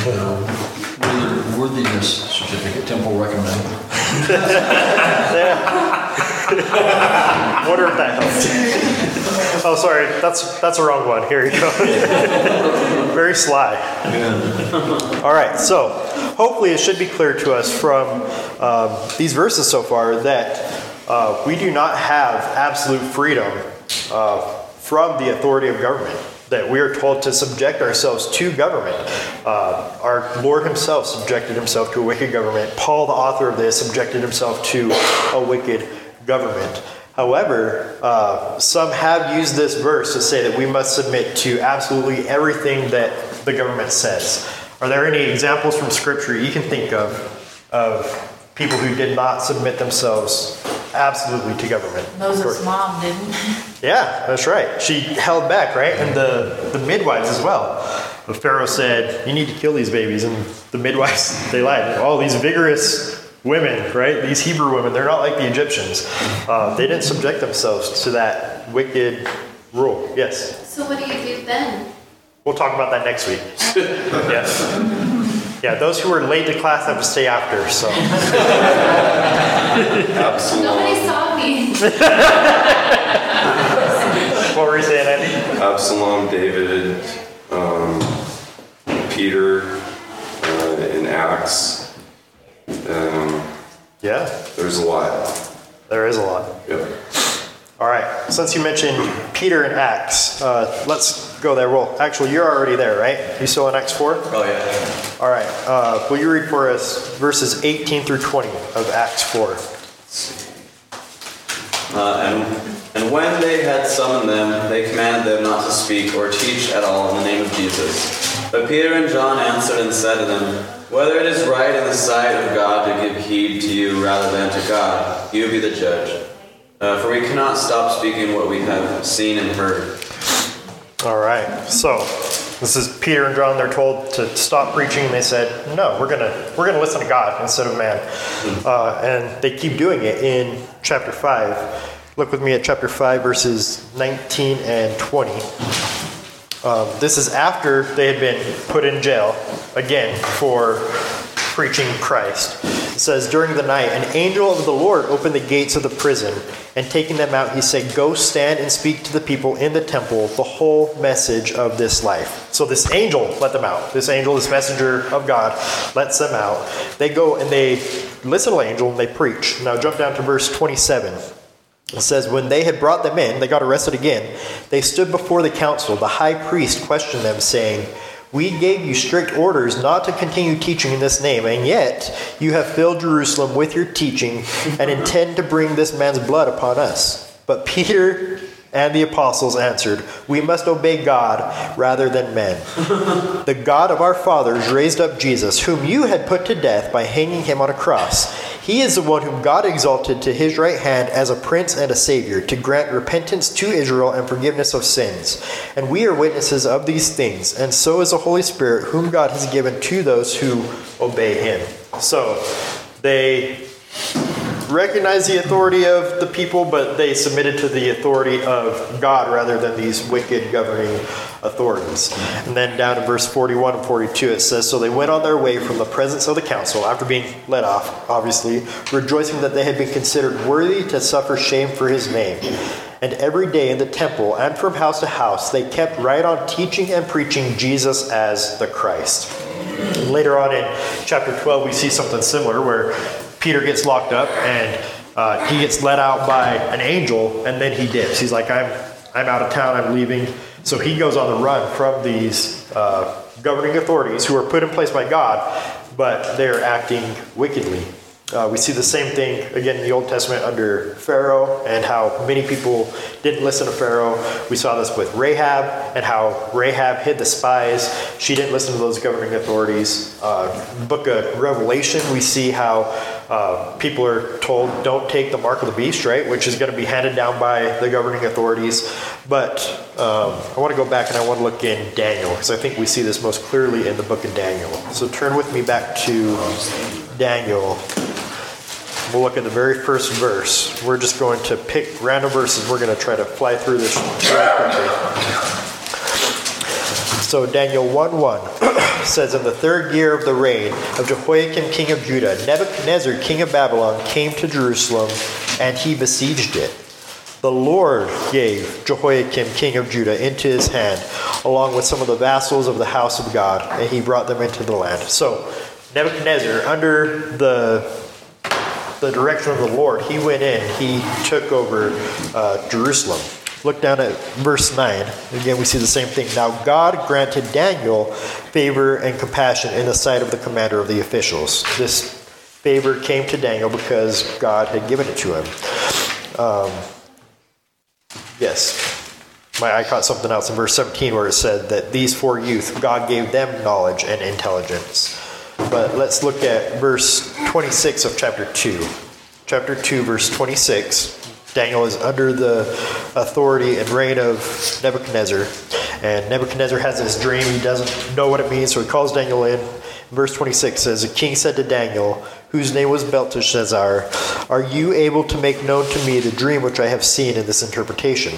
you know, worthiness certificate, temple recommended. Wonder if that helps. Oh, sorry, that's, that's the wrong one. Here you go. Very sly. Yeah. All right, so hopefully it should be clear to us from um, these verses so far that uh, we do not have absolute freedom uh, from the authority of government. That we are told to subject ourselves to government. Uh, our Lord Himself subjected Himself to a wicked government. Paul, the author of this, subjected himself to a wicked government. However, uh, some have used this verse to say that we must submit to absolutely everything that the government says. Are there any examples from Scripture you can think of of people who did not submit themselves absolutely to government? Moses' mom didn't. Yeah, that's right. She held back, right? And the, the midwives as well. The Pharaoh said, You need to kill these babies. And the midwives, they lied. All these vigorous women, right? These Hebrew women, they're not like the Egyptians. Uh, they didn't subject themselves to that wicked rule. Yes. So what do you do then? We'll talk about that next week. yes. Yeah, those who were late to class have to stay after, so. Nobody saw me. What were you saying, Andy? Absalom, David, um, Peter, uh, in Acts. Um, yeah. There's a lot. There is a lot. Yep. All right. Since you mentioned Peter and Acts, uh, let's go there. Well, actually, you're already there, right? You still in Acts 4? Oh, yeah. All right. Uh, will you read for us verses 18 through 20 of Acts 4? Uh, and, and when they had summoned them, they commanded them not to speak or teach at all in the name of Jesus. But Peter and John answered and said to them, Whether it is right in the sight of God to give heed to you rather than to God, you be the judge. Uh, for we cannot stop speaking what we have seen and heard. All right. So this is Peter and John. They're told to stop preaching, and they said, "No, we're gonna we're gonna listen to God instead of man." Uh, and they keep doing it in chapter five. Look with me at chapter five, verses 19 and 20. Um, this is after they had been put in jail again for preaching Christ. Says, During the night, an angel of the Lord opened the gates of the prison, and taking them out, he said, Go stand and speak to the people in the temple the whole message of this life. So this angel let them out. This angel, this messenger of God, lets them out. They go and they listen to the angel and they preach. Now jump down to verse 27. It says, When they had brought them in, they got arrested again. They stood before the council. The high priest questioned them, saying, We gave you strict orders not to continue teaching in this name, and yet you have filled Jerusalem with your teaching and intend to bring this man's blood upon us. But Peter and the apostles answered, We must obey God rather than men. the God of our fathers raised up Jesus, whom you had put to death by hanging him on a cross. He is the one whom God exalted to his right hand as a prince and a savior, to grant repentance to Israel and forgiveness of sins. And we are witnesses of these things, and so is the Holy Spirit, whom God has given to those who obey him. So they recognize the authority of the people, but they submitted to the authority of God rather than these wicked governing authorities. And then down in verse 41 and 42, it says So they went on their way from the presence of the council, after being let off, obviously, rejoicing that they had been considered worthy to suffer shame for his name. And every day in the temple and from house to house, they kept right on teaching and preaching Jesus as the Christ. Later on in chapter 12, we see something similar where Peter gets locked up and uh, he gets let out by an angel and then he dips. He's like, I'm, I'm out of town, I'm leaving. So he goes on the run from these uh, governing authorities who are put in place by God, but they're acting wickedly. Uh, we see the same thing again in the Old Testament under Pharaoh and how many people didn't listen to Pharaoh. We saw this with Rahab and how Rahab hid the spies. She didn't listen to those governing authorities. Uh, book of Revelation, we see how uh, people are told don't take the mark of the beast, right, which is going to be handed down by the governing authorities. But um, I want to go back and I want to look in Daniel because I think we see this most clearly in the book of Daniel. So turn with me back to Daniel. We'll look at the very first verse. We're just going to pick random verses. We're going to try to fly through this very quickly. So Daniel 1 1 says, In the third year of the reign of Jehoiakim king of Judah, Nebuchadnezzar king of Babylon came to Jerusalem and he besieged it. The Lord gave Jehoiakim king of Judah into his hand, along with some of the vassals of the house of God, and he brought them into the land. So Nebuchadnezzar, under the the direction of the Lord, he went in, he took over uh, Jerusalem. Look down at verse 9. Again, we see the same thing. Now, God granted Daniel favor and compassion in the sight of the commander of the officials. This favor came to Daniel because God had given it to him. Um, yes. My, I caught something else in verse 17 where it said that these four youth, God gave them knowledge and intelligence. But let's look at verse 26 of chapter 2. Chapter 2, verse 26. Daniel is under the authority and reign of Nebuchadnezzar. And Nebuchadnezzar has this dream. He doesn't know what it means, so he calls Daniel in. Verse 26 says, The king said to Daniel, whose name was Belteshazzar, Are you able to make known to me the dream which I have seen in this interpretation?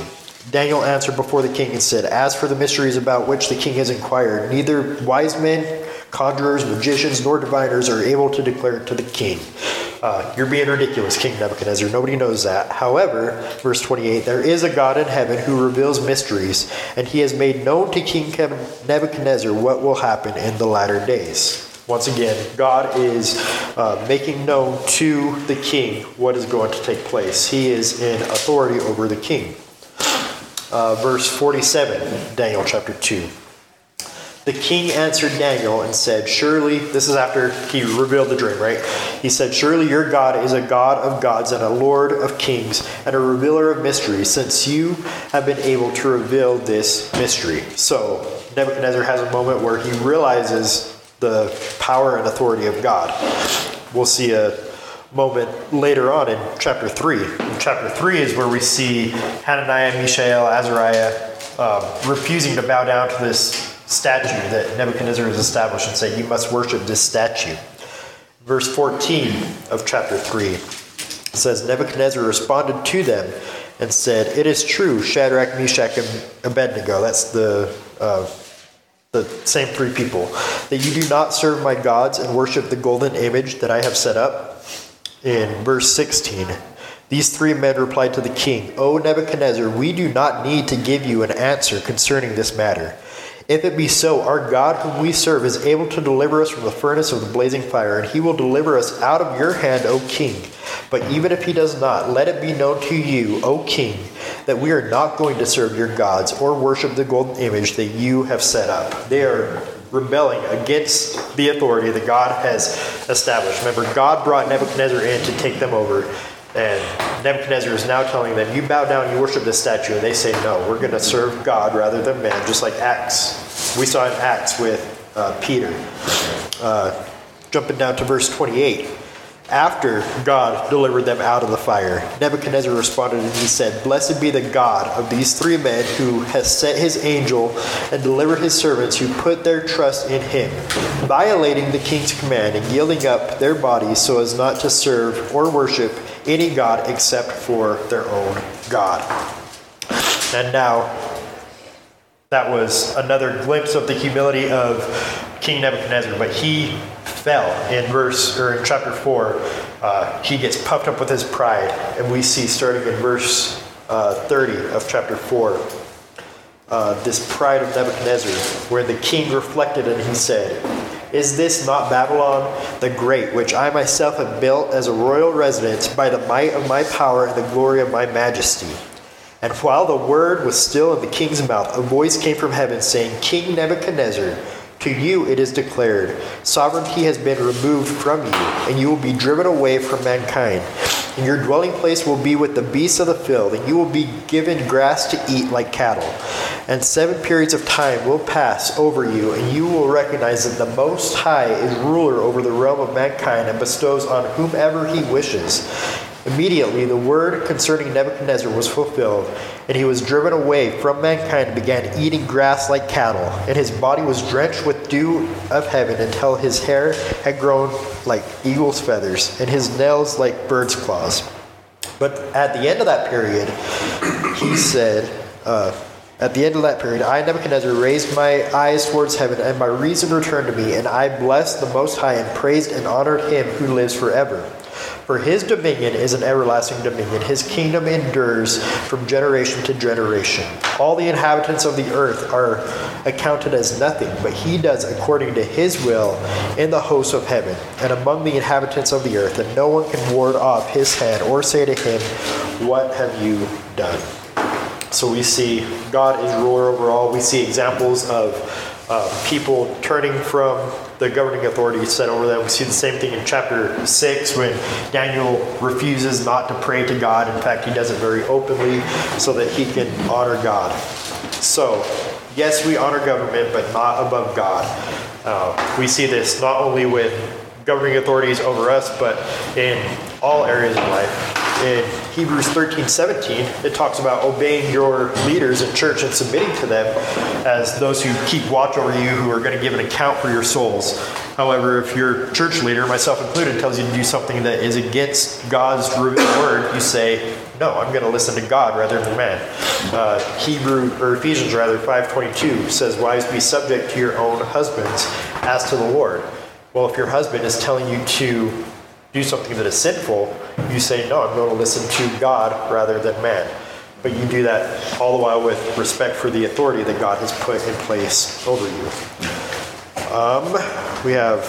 Daniel answered before the king and said, As for the mysteries about which the king has inquired, neither wise men, conjurers, magicians, nor diviners are able to declare it to the king. Uh, you're being ridiculous, King Nebuchadnezzar. Nobody knows that. However, verse 28, there is a God in heaven who reveals mysteries, and he has made known to King Nebuchadnezzar what will happen in the latter days. Once again, God is uh, making known to the king what is going to take place. He is in authority over the king. Uh, verse 47, Daniel chapter 2. The king answered Daniel and said, Surely, this is after he revealed the dream, right? He said, Surely your God is a God of gods and a Lord of kings and a revealer of mysteries, since you have been able to reveal this mystery. So, Nebuchadnezzar has a moment where he realizes the power and authority of God. We'll see a moment later on in chapter 3. In chapter 3 is where we see Hananiah, Mishael, Azariah um, refusing to bow down to this statue that Nebuchadnezzar has established and say, You must worship this statue. Verse 14 of chapter 3 says, Nebuchadnezzar responded to them and said, It is true, Shadrach, Meshach, and Abednego, that's the, uh, the same three people, that you do not serve my gods and worship the golden image that I have set up. In verse 16, these three men replied to the king, O Nebuchadnezzar, we do not need to give you an answer concerning this matter. If it be so, our God, whom we serve, is able to deliver us from the furnace of the blazing fire, and he will deliver us out of your hand, O king. But even if he does not, let it be known to you, O king, that we are not going to serve your gods or worship the golden image that you have set up. They are rebelling against the authority that God has established. Remember, God brought Nebuchadnezzar in to take them over. And Nebuchadnezzar is now telling them, You bow down, you worship this statue. And they say, No, we're going to serve God rather than man, just like Acts. We saw in Acts with uh, Peter. Uh, jumping down to verse 28. After God delivered them out of the fire, Nebuchadnezzar responded and he said, Blessed be the God of these three men who has sent his angel and delivered his servants who put their trust in him, violating the king's command and yielding up their bodies so as not to serve or worship any God except for their own God. And now, that was another glimpse of the humility of King Nebuchadnezzar, but he fell in verse or in chapter four. Uh, he gets puffed up with his pride, and we see starting in verse uh, 30 of chapter four. Uh, this pride of Nebuchadnezzar, where the king reflected and he said, Is this not Babylon the Great, which I myself have built as a royal residence by the might of my power and the glory of my majesty? And while the word was still in the king's mouth, a voice came from heaven saying, King Nebuchadnezzar, to you it is declared, sovereignty has been removed from you, and you will be driven away from mankind. And your dwelling place will be with the beasts of the field, and you will be given grass to eat like cattle. And seven periods of time will pass over you, and you will recognize that the Most High is ruler over the realm of mankind and bestows on whomever he wishes. Immediately, the word concerning Nebuchadnezzar was fulfilled, and he was driven away from mankind and began eating grass like cattle. And his body was drenched with dew of heaven until his hair had grown like eagle's feathers, and his nails like bird's claws. But at the end of that period, he said, uh, At the end of that period, I, Nebuchadnezzar, raised my eyes towards heaven, and my reason returned to me, and I blessed the Most High, and praised and honored him who lives forever. For his dominion is an everlasting dominion, his kingdom endures from generation to generation. All the inhabitants of the earth are accounted as nothing, but he does according to his will in the hosts of heaven and among the inhabitants of the earth, and no one can ward off his hand or say to him, What have you done? So we see God is ruler over all. We see examples of uh, people turning from the governing authority set over them. We see the same thing in chapter 6 when Daniel refuses not to pray to God. In fact, he does it very openly so that he can honor God. So, yes, we honor government, but not above God. Uh, we see this not only with governing authorities over us, but in all areas of life in Hebrews 13 17, it talks about obeying your leaders in church and submitting to them as those who keep watch over you, who are going to give an account for your souls. However, if your church leader, myself included, tells you to do something that is against God's revealed word, you say, "No, I'm going to listen to God rather than man." Uh, Hebrew or Ephesians rather 5:22 says, "Wives, be subject to your own husbands as to the Lord." Well, if your husband is telling you to do something that is sinful, you say, No, I'm going to listen to God rather than man. But you do that all the while with respect for the authority that God has put in place over you. Um, we have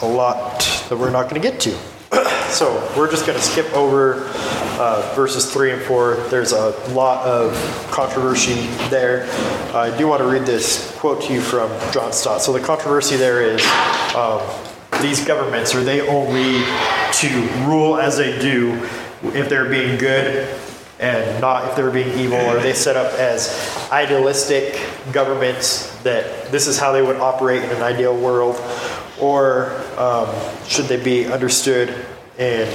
a lot that we're not going to get to. so we're just going to skip over uh, verses 3 and 4. There's a lot of controversy there. I do want to read this quote to you from John Stott. So the controversy there is. Um, these governments are they only to rule as they do if they're being good and not if they're being evil? Are they set up as idealistic governments that this is how they would operate in an ideal world? Or um, should they be understood in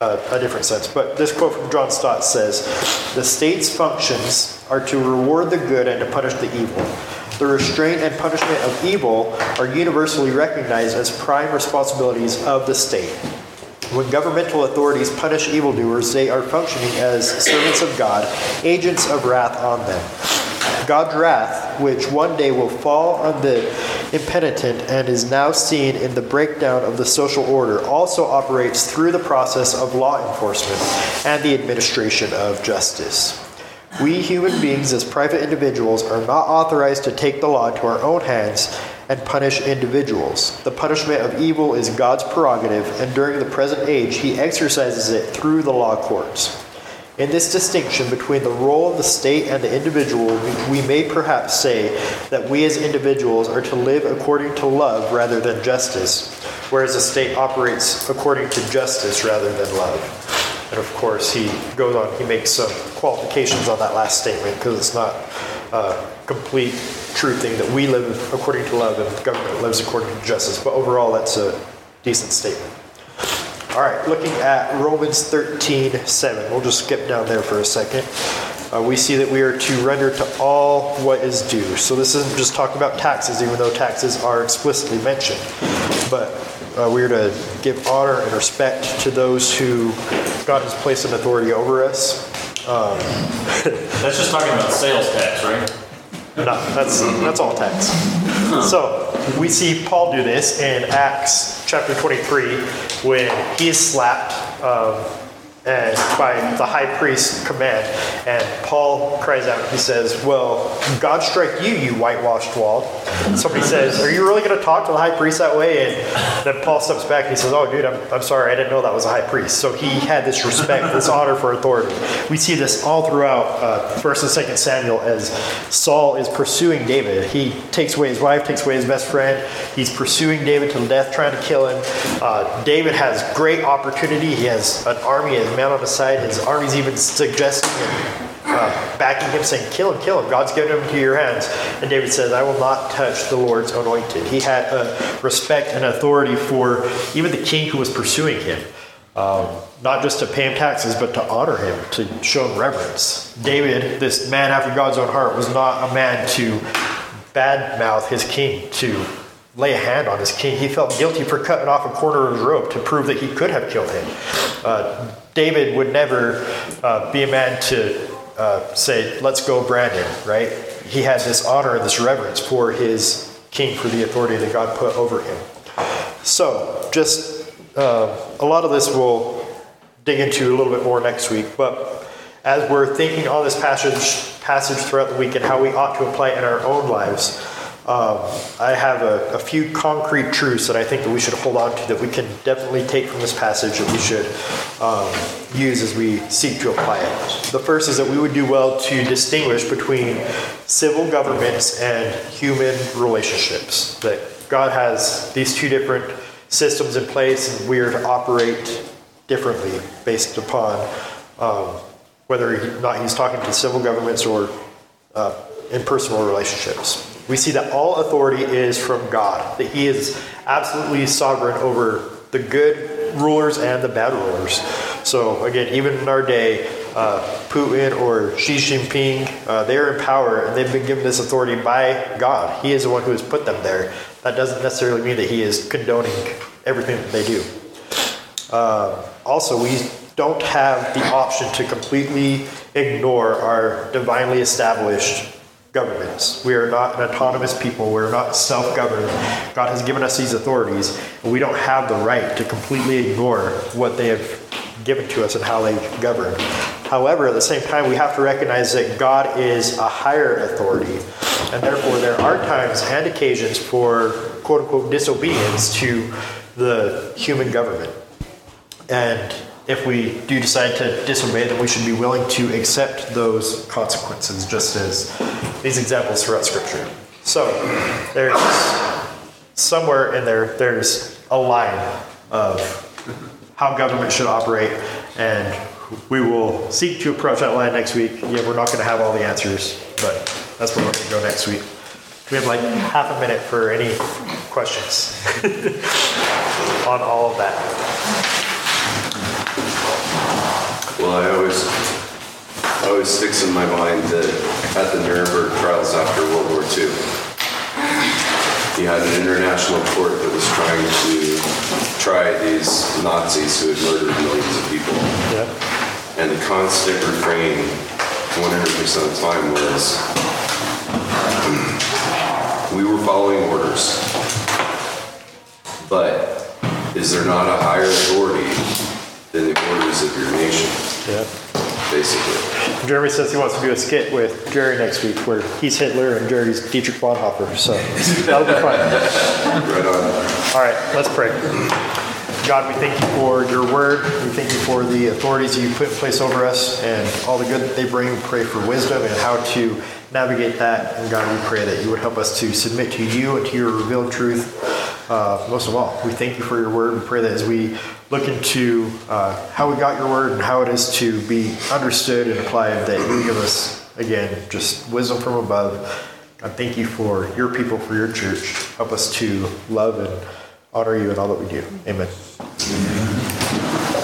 a, a different sense? But this quote from John Stott says The state's functions are to reward the good and to punish the evil. The restraint and punishment of evil are universally recognized as prime responsibilities of the state. When governmental authorities punish evildoers, they are functioning as servants of God, agents of wrath on them. God's wrath, which one day will fall on the impenitent and is now seen in the breakdown of the social order, also operates through the process of law enforcement and the administration of justice. We human beings, as private individuals, are not authorized to take the law into our own hands and punish individuals. The punishment of evil is God's prerogative, and during the present age, He exercises it through the law courts. In this distinction between the role of the state and the individual, we may perhaps say that we as individuals are to live according to love rather than justice, whereas the state operates according to justice rather than love. And of course, he goes on, he makes some qualifications on that last statement because it's not a complete true thing that we live according to love and the government lives according to justice. But overall, that's a decent statement. All right, looking at Romans 13 7. We'll just skip down there for a second. Uh, we see that we are to render to all what is due. So this isn't just talking about taxes, even though taxes are explicitly mentioned. But uh, we are to give honor and respect to those who God has placed an authority over us. Um, that's just talking about sales tax, right? No, that's that's all tax. So we see Paul do this in Acts chapter 23 when he is slapped. Um, and by the high priest's command. And Paul cries out, he says, Well, God strike you, you whitewashed wall. Somebody says, Are you really going to talk to the high priest that way? And then Paul steps back and he says, Oh, dude, I'm, I'm sorry, I didn't know that was a high priest. So he had this respect, this honor for authority. We see this all throughout uh, 1st and 2nd Samuel as Saul is pursuing David. He takes away his wife, takes away his best friend. He's pursuing David to death, trying to kill him. Uh, David has great opportunity. He has an army, man on his side. His army's even suggesting uh, backing him, saying, Kill him, kill him. God's given him into your hands. And David says, I will not touch the Lord's anointed. He had a respect and authority for even the king who was pursuing him. Um, not just to pay him taxes, but to honor him, to show him reverence. David, this man after God's own heart, was not a man to badmouth his king, to lay a hand on his king. He felt guilty for cutting off a corner of his rope to prove that he could have killed him. Uh, David would never uh, be a man to uh, say, let's go Brandon, right? He had this honor and this reverence for his king, for the authority that God put over him. So, just uh, a lot of this we'll dig into a little bit more next week, but as we're thinking on this passage, passage throughout the week and how we ought to apply it in our own lives, um, I have a, a few concrete truths that I think that we should hold on to that we can definitely take from this passage that we should um, use as we seek to apply it. The first is that we would do well to distinguish between civil governments and human relationships. That God has these two different systems in place, and we are to operate differently based upon um, whether or not he's talking to civil governments or uh, in personal relationships. We see that all authority is from God, that He is absolutely sovereign over the good rulers and the bad rulers. So, again, even in our day, uh, Putin or Xi Jinping, uh, they're in power and they've been given this authority by God. He is the one who has put them there. That doesn't necessarily mean that He is condoning everything that they do. Uh, also, we don't have the option to completely ignore our divinely established governments. We are not an autonomous people. We're not self governed. God has given us these authorities, and we don't have the right to completely ignore what they have given to us and how they govern. However, at the same time, we have to recognize that God is a higher authority, and therefore there are times and occasions for quote unquote disobedience to the human government. And if we do decide to disobey, then we should be willing to accept those consequences, just as these examples throughout Scripture. So, there's somewhere in there, there's a line of how government should operate, and we will seek to approach that line next week. Yeah, we're not going to have all the answers, but that's where we're going to go next week. We have like half a minute for any questions on all of that. Well, I always, always sticks in my mind that at the Nuremberg trials after World War II, you had an international court that was trying to try these Nazis who had murdered millions of people. Yeah. And the constant refrain 100% of the time was, we were following orders. But is there not a higher authority than the orders of your nation, Yeah. basically? Jeremy says he wants to do a skit with Jerry next week where he's Hitler and Jerry's Dietrich Bonhoeffer, so that'll be fun. Right on. All right, let's pray. God, we thank you for your word. We thank you for the authorities you put in place over us and all the good that they bring. We pray for wisdom and how to navigate that. And God, we pray that you would help us to submit to you and to your revealed truth. Uh, most of all, we thank you for your word. We pray that as we look into uh, how we got your word and how it is to be understood and applied, that you give us, again, just wisdom from above. God, thank you for your people, for your church. Help us to love and honor you in all that we do. Amen.